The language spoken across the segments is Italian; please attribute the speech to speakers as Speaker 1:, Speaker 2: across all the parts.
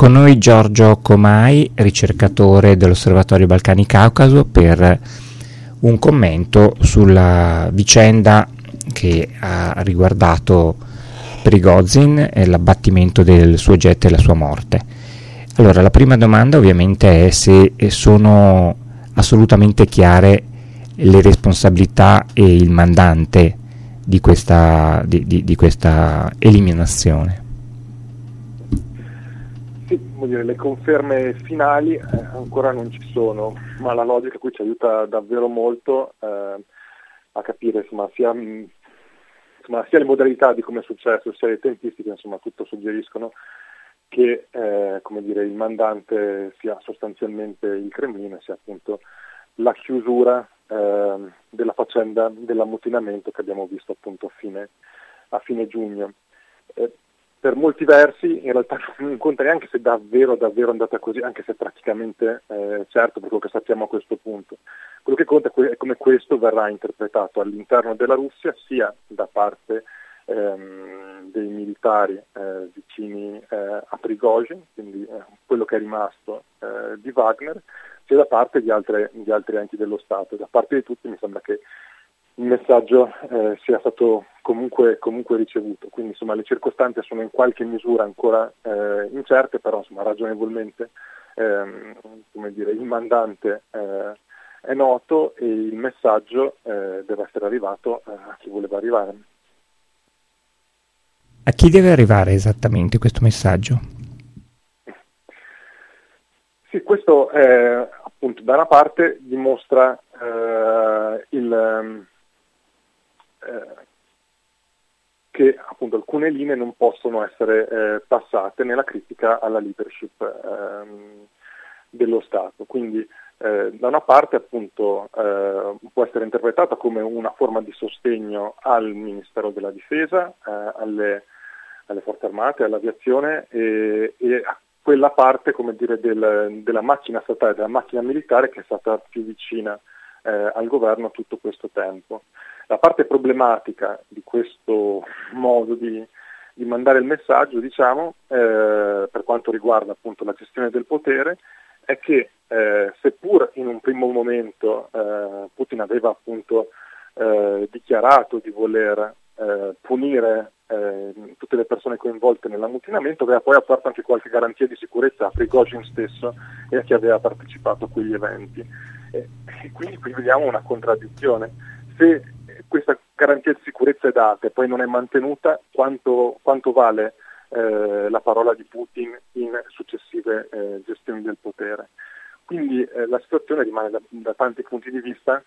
Speaker 1: con noi Giorgio Comai, ricercatore dell'Osservatorio Balcani Caucaso, per un commento sulla vicenda che ha riguardato Prigozhin e l'abbattimento del suo jet e la sua morte. Allora, la prima domanda ovviamente è se sono assolutamente chiare le responsabilità e il mandante di questa, di, di, di questa eliminazione
Speaker 2: dire, le conferme finali eh, ancora non ci sono, ma la logica qui ci aiuta davvero molto eh, a capire insomma, sia, insomma, sia, le modalità di come è successo, sia le tempistiche, insomma tutto suggeriscono che eh, dire, il mandante sia sostanzialmente il Cremlino, sia appunto la chiusura ehm, della faccenda dell'ammutinamento che abbiamo visto appunto a fine, a fine giugno. Per molti versi in realtà non conta neanche se davvero davvero è andata così, anche se praticamente eh, certo per quello che sappiamo a questo punto. Quello che conta è come questo verrà interpretato all'interno della Russia sia da parte ehm, dei militari eh, vicini eh, a Prigozhin, quindi eh, quello che è rimasto eh, di Wagner, sia da parte di, altre, di altri enti dello Stato. Da parte di tutti mi sembra che il messaggio eh, sia stato comunque, comunque, ricevuto. Quindi insomma, le circostanze sono in qualche misura ancora eh, incerte, però insomma, ragionevolmente ehm, dire, il mandante eh, è noto e il messaggio eh, deve essere arrivato eh, a chi voleva arrivare.
Speaker 1: A chi deve arrivare esattamente questo messaggio?
Speaker 2: Sì, questo appunto da una parte dimostra eh, il, ehm, eh, che appunto alcune linee non possono essere eh, passate nella critica alla leadership ehm, dello Stato. Quindi eh, da una parte appunto eh, può essere interpretata come una forma di sostegno al Ministero della Difesa, eh, alle, alle, Forze Armate, all'aviazione e, e a quella parte dire, del, della macchina statale, della macchina militare che è stata più vicina eh, al governo tutto questo tempo. La parte problematica di questo modo di, di mandare il messaggio, diciamo, eh, per quanto riguarda appunto la gestione del potere, è che eh, seppur in un primo momento eh, Putin aveva appunto eh, dichiarato di voler eh, punire tutte le persone coinvolte nell'ammutinamento, aveva poi offerto anche qualche garanzia di sicurezza a Prigozhin stesso e a chi aveva partecipato a quegli eventi. E, e quindi qui vediamo una contraddizione. Se questa garanzia di sicurezza è data e poi non è mantenuta, quanto, quanto vale eh, la parola di Putin in successive eh, gestioni del potere? Quindi eh, la situazione rimane da, da, tanti punti di vista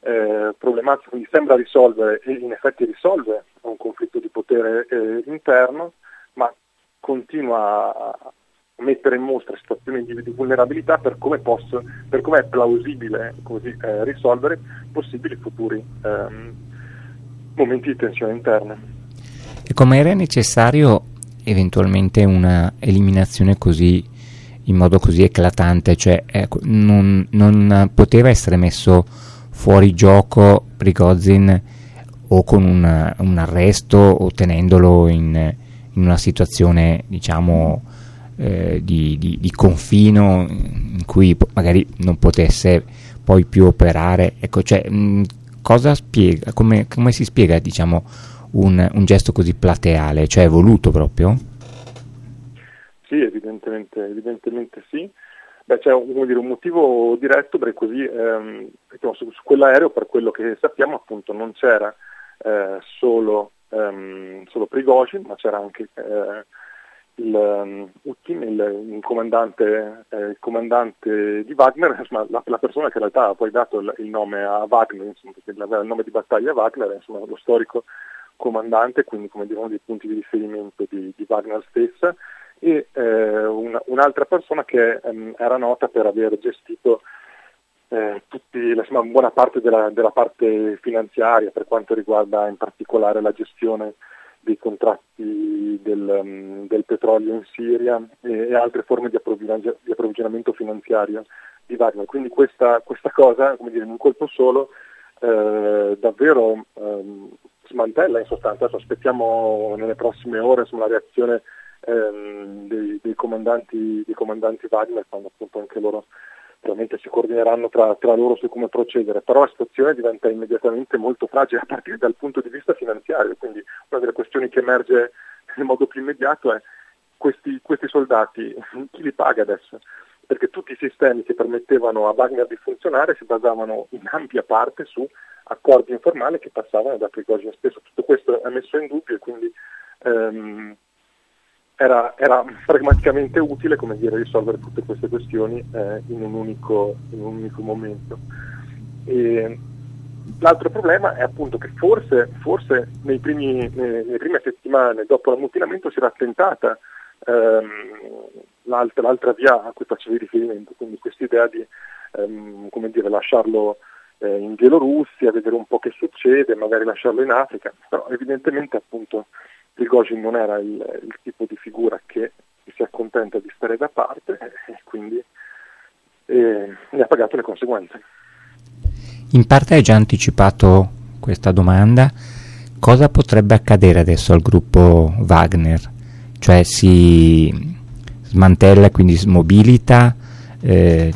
Speaker 2: eh, problematica, quindi sembra risolvere e in effetti risolve un conflitto di potere eh, interno, ma continua a, mettere in mostra situazioni di, di vulnerabilità per come, posso, per come è plausibile così, eh, risolvere possibili futuri ehm, momenti di tensione interna.
Speaker 1: E come era necessario eventualmente una eliminazione così in modo così eclatante, cioè ecco, non, non, poteva essere messo fuori gioco Prigozhin o con un, un arresto o tenendolo in, in una situazione diciamo eh, di, di, di, confino in cui magari non potesse poi più operare. Ecco, cioè, mh, cosa spiega, come, come si spiega diciamo, un, un, gesto così plateale, cioè voluto proprio?
Speaker 2: Sì, evidentemente, evidentemente sì. Beh, c'è un, dire, un, motivo diretto perché così ehm, su, su, quell'aereo, per quello che sappiamo, appunto non c'era eh, solo, ehm, solo Prigozhin, ma c'era anche eh, il, um, il, il, comandante, eh, il, comandante, di Wagner, insomma, la, la, persona che in realtà ha poi dato il, nome a Wagner, insomma, il nome di battaglia Wagner, insomma, lo storico comandante, quindi come dire uno dei punti di riferimento di, di Wagner stessa, e eh, una, un'altra persona che ehm, era nota per aver gestito eh, tutti, insomma, buona parte della, della, parte finanziaria per quanto riguarda in particolare la gestione dei contratti del, um, del petrolio in Siria e, e altre forme di, approvvigion- di, approvvigionamento finanziario di Wagner. Quindi questa, questa cosa, come dire, in un colpo solo, eh, davvero ehm, smantella in sostanza. Adesso aspettiamo nelle prossime ore insomma, la reazione ehm, dei, dei, comandanti, dei, comandanti, Wagner, quando appunto anche loro probabilmente si coordineranno tra, tra, loro su come procedere, però la situazione diventa immediatamente molto fragile a partire dal punto di vista finanziario, quindi una delle questioni che emerge in modo più immediato è questi, questi soldati, chi li paga adesso? Perché tutti i sistemi che permettevano a Wagner di funzionare si basavano in ampia parte su accordi informali che passavano da Prigozhin stesso. Tutto questo è messo in dubbio e quindi ehm, era, era, pragmaticamente utile dire, risolvere tutte queste questioni eh, in, un unico, in, un unico, momento. E l'altro problema è appunto che forse, forse nei primi, nelle prime settimane dopo l'ammutinamento si era tentata ehm, l'altra, l'altra, via a cui facevi riferimento, quindi questa idea di ehm, dire, lasciarlo eh, in Bielorussia, vedere un po' che succede, magari lasciarlo in Africa, però evidentemente appunto Prigozhin non era il, il, tipo di figura che si accontenta di stare da parte e quindi eh, ne ha pagato le conseguenze.
Speaker 1: In parte hai già anticipato questa domanda. Cosa potrebbe accadere adesso al gruppo Wagner? Cioè si smantella e quindi smobilita? Eh,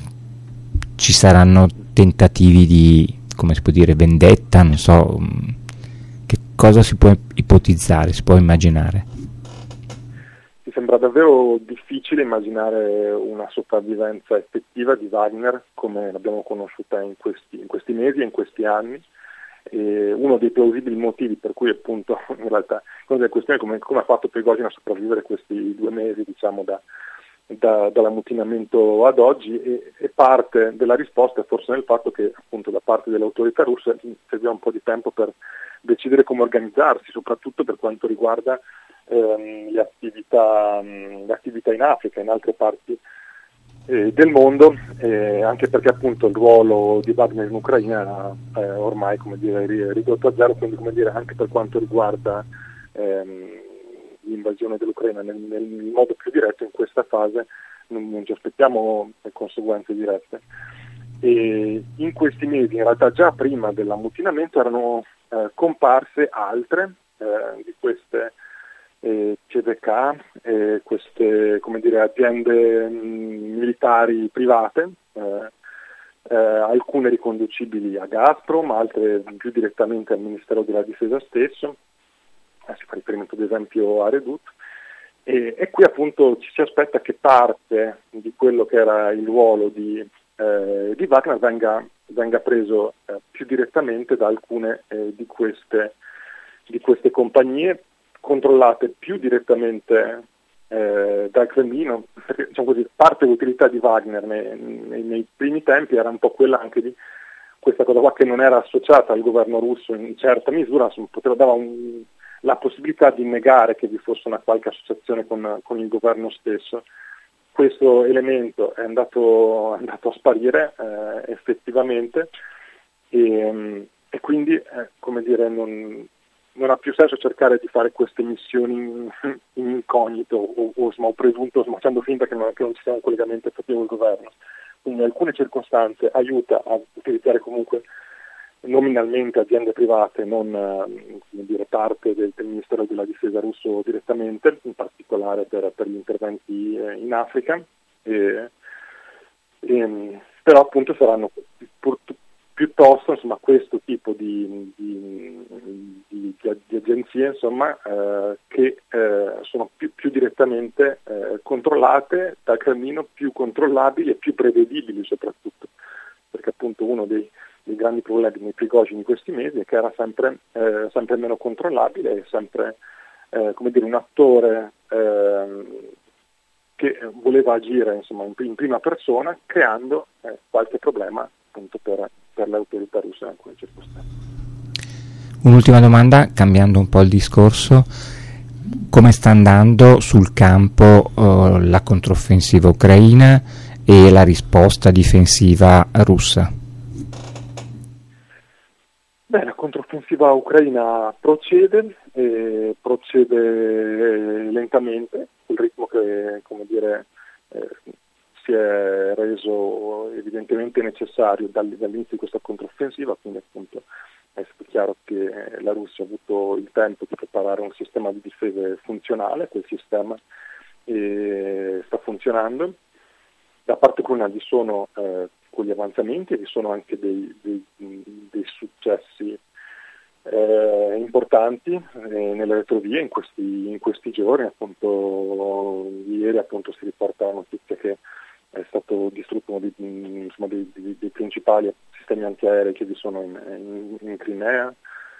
Speaker 1: ci saranno tentativi di, come si può dire, vendetta? Non so, che cosa si può ipotizzare, si può immaginare?
Speaker 2: Mi sembra davvero difficile immaginare una sopravvivenza effettiva di Wagner come l'abbiamo conosciuta in questi, in questi mesi e in questi anni. E uno dei plausibili motivi per cui appunto in realtà una delle questioni è come, come ha fatto Prigozhin a sopravvivere questi due mesi diciamo da, da, dall'ammutinamento ad oggi e, e, parte della risposta è forse nel fatto che appunto da parte delle autorità russe serviva un po' di tempo per decidere come organizzarsi, soprattutto per quanto riguarda ehm, le, attività, mh, le, attività, in Africa, in altre parti eh, del mondo, eh, anche perché appunto il ruolo di Wagner in Ucraina eh, ormai dire, ridotto a zero, quindi dire, anche per quanto riguarda ehm, l'invasione dell'Ucraina nel, nel, modo più diretto in questa fase non, non ci aspettiamo conseguenze dirette. E in questi mesi, in realtà già prima dell'ammutinamento, erano eh, comparse altre eh, di queste eh, CVK, eh, queste dire, aziende mh, mm, militari private, eh, eh, alcune riconducibili a Gazprom, altre più direttamente al Ministero della Difesa stesso, si fa riferimento ad esempio a Redut, e, e, qui appunto ci si aspetta che parte di quello che era il ruolo di, eh, di Wagner venga venga preso eh, più direttamente da alcune eh, di, queste, di, queste, compagnie controllate più direttamente eh, dal Cremlino, perché diciamo così, parte dell'utilità di Wagner nei, nei, nei, primi tempi era un po' quella anche di questa cosa qua che non era associata al governo russo in certa misura, poteva dare un, la possibilità di negare che vi fosse una qualche associazione con, con il governo stesso questo elemento è andato, è andato a sparire eh, effettivamente e, e quindi eh, come dire, non, non, ha più senso cercare di fare queste missioni in, in incognito o, o, o presunto, facendo finta che non, che non ci sia un collegamento effettivo col governo. Quindi in alcune circostanze aiuta a utilizzare comunque nominalmente aziende private, non eh, dire, parte del, del, Ministero della Difesa russo direttamente, in particolare per, per gli interventi eh, in Africa, e, e, però appunto saranno pur, piuttosto insomma, questo tipo di, di, di, di agenzie insomma, eh, che eh, sono più, più direttamente eh, controllate dal Cremlino, più controllabili e più prevedibili soprattutto, perché appunto uno dei dei grandi problemi nei Prigogine di questi mesi è che era sempre, eh, sempre meno controllabile e sempre eh, dire, un attore eh, che voleva agire insomma, in, in, prima persona creando eh, qualche problema appunto per, per le autorità russe in alcune circostanze.
Speaker 1: Un'ultima domanda, cambiando un po' il discorso, come sta andando sul campo uh, la controffensiva ucraina e la risposta difensiva russa?
Speaker 2: Beh, la controffensiva ucraina procede, eh, procede lentamente, il ritmo che dire, eh, si è reso evidentemente necessario dall'inizio di questa controffensiva, quindi appunto è chiaro che la Russia ha avuto il tempo di preparare un sistema di difesa funzionale, quel sistema eh, sta funzionando. Da parte ucraina vi sono eh, quegli avanzamenti e vi sono anche dei, dei, dei successi eh, importanti eh, nelle retrovie in questi, in questi, giorni. Appunto, ieri appunto, si riporta la notizia che è stato distrutto uno dei, insomma, dei, dei, dei principali sistemi antiaerei che vi sono in, in, in Crimea.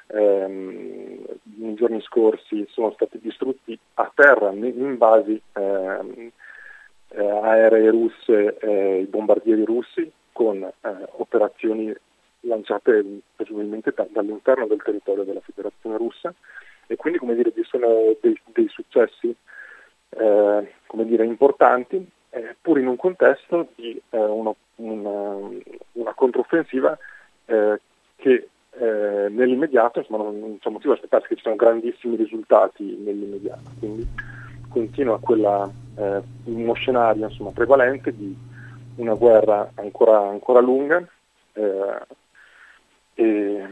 Speaker 2: Eh, nei giorni scorsi sono stati distrutti a terra in basi eh, eh, aeree russe, eh, i bombardieri russi con eh, operazioni lanciate presumibilmente da, dall'interno del territorio della Federazione russa e quindi come dire, vi sono dei, dei successi eh, come dire, importanti eh, pur in un contesto di eh, uno, una, una, controffensiva eh, che eh, nell'immediato insomma, non c'è motivo di aspettarsi che ci siano grandissimi risultati nell'immediato, quindi continua quella, eh, uno scenario insomma, prevalente di una guerra ancora, ancora lunga eh,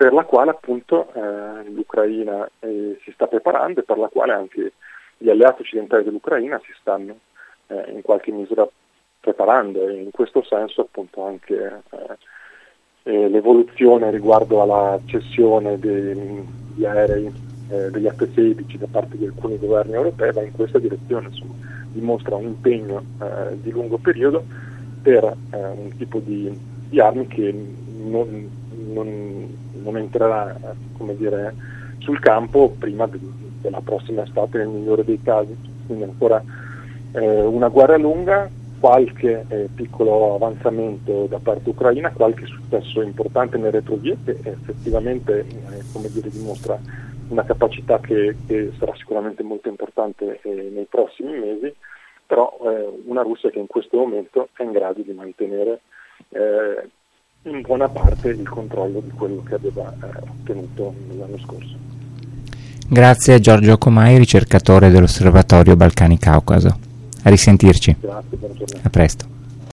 Speaker 2: per la quale appunto eh, l'Ucraina eh, si sta preparando e per la quale anche gli alleati occidentali dell'Ucraina si stanno eh, in qualche misura preparando e in questo senso appunto anche eh, eh, l'evoluzione riguardo alla cessione degli aerei degli F-16 da parte di alcuni governi europei va in questa direzione, insomma, dimostra un impegno di lungo periodo per un tipo di, di armi che non, non, non entrerà dire, sul campo prima de, della prossima estate nel migliore dei casi. Quindi ancora eh, una guerra lunga, qualche eh, piccolo avanzamento da parte ucraina, qualche successo importante nelle retrovie che effettivamente eh, dire, dimostra una capacità che, che, sarà sicuramente molto importante eh, nei prossimi mesi, però eh, una Russia che in questo momento è in grado di mantenere eh, in buona parte il controllo di quello che aveva eh, ottenuto l'anno scorso.
Speaker 1: Grazie a Giorgio Comai, ricercatore dell'Osservatorio Balcani Caucaso. A risentirci.
Speaker 2: Grazie.
Speaker 1: A presto.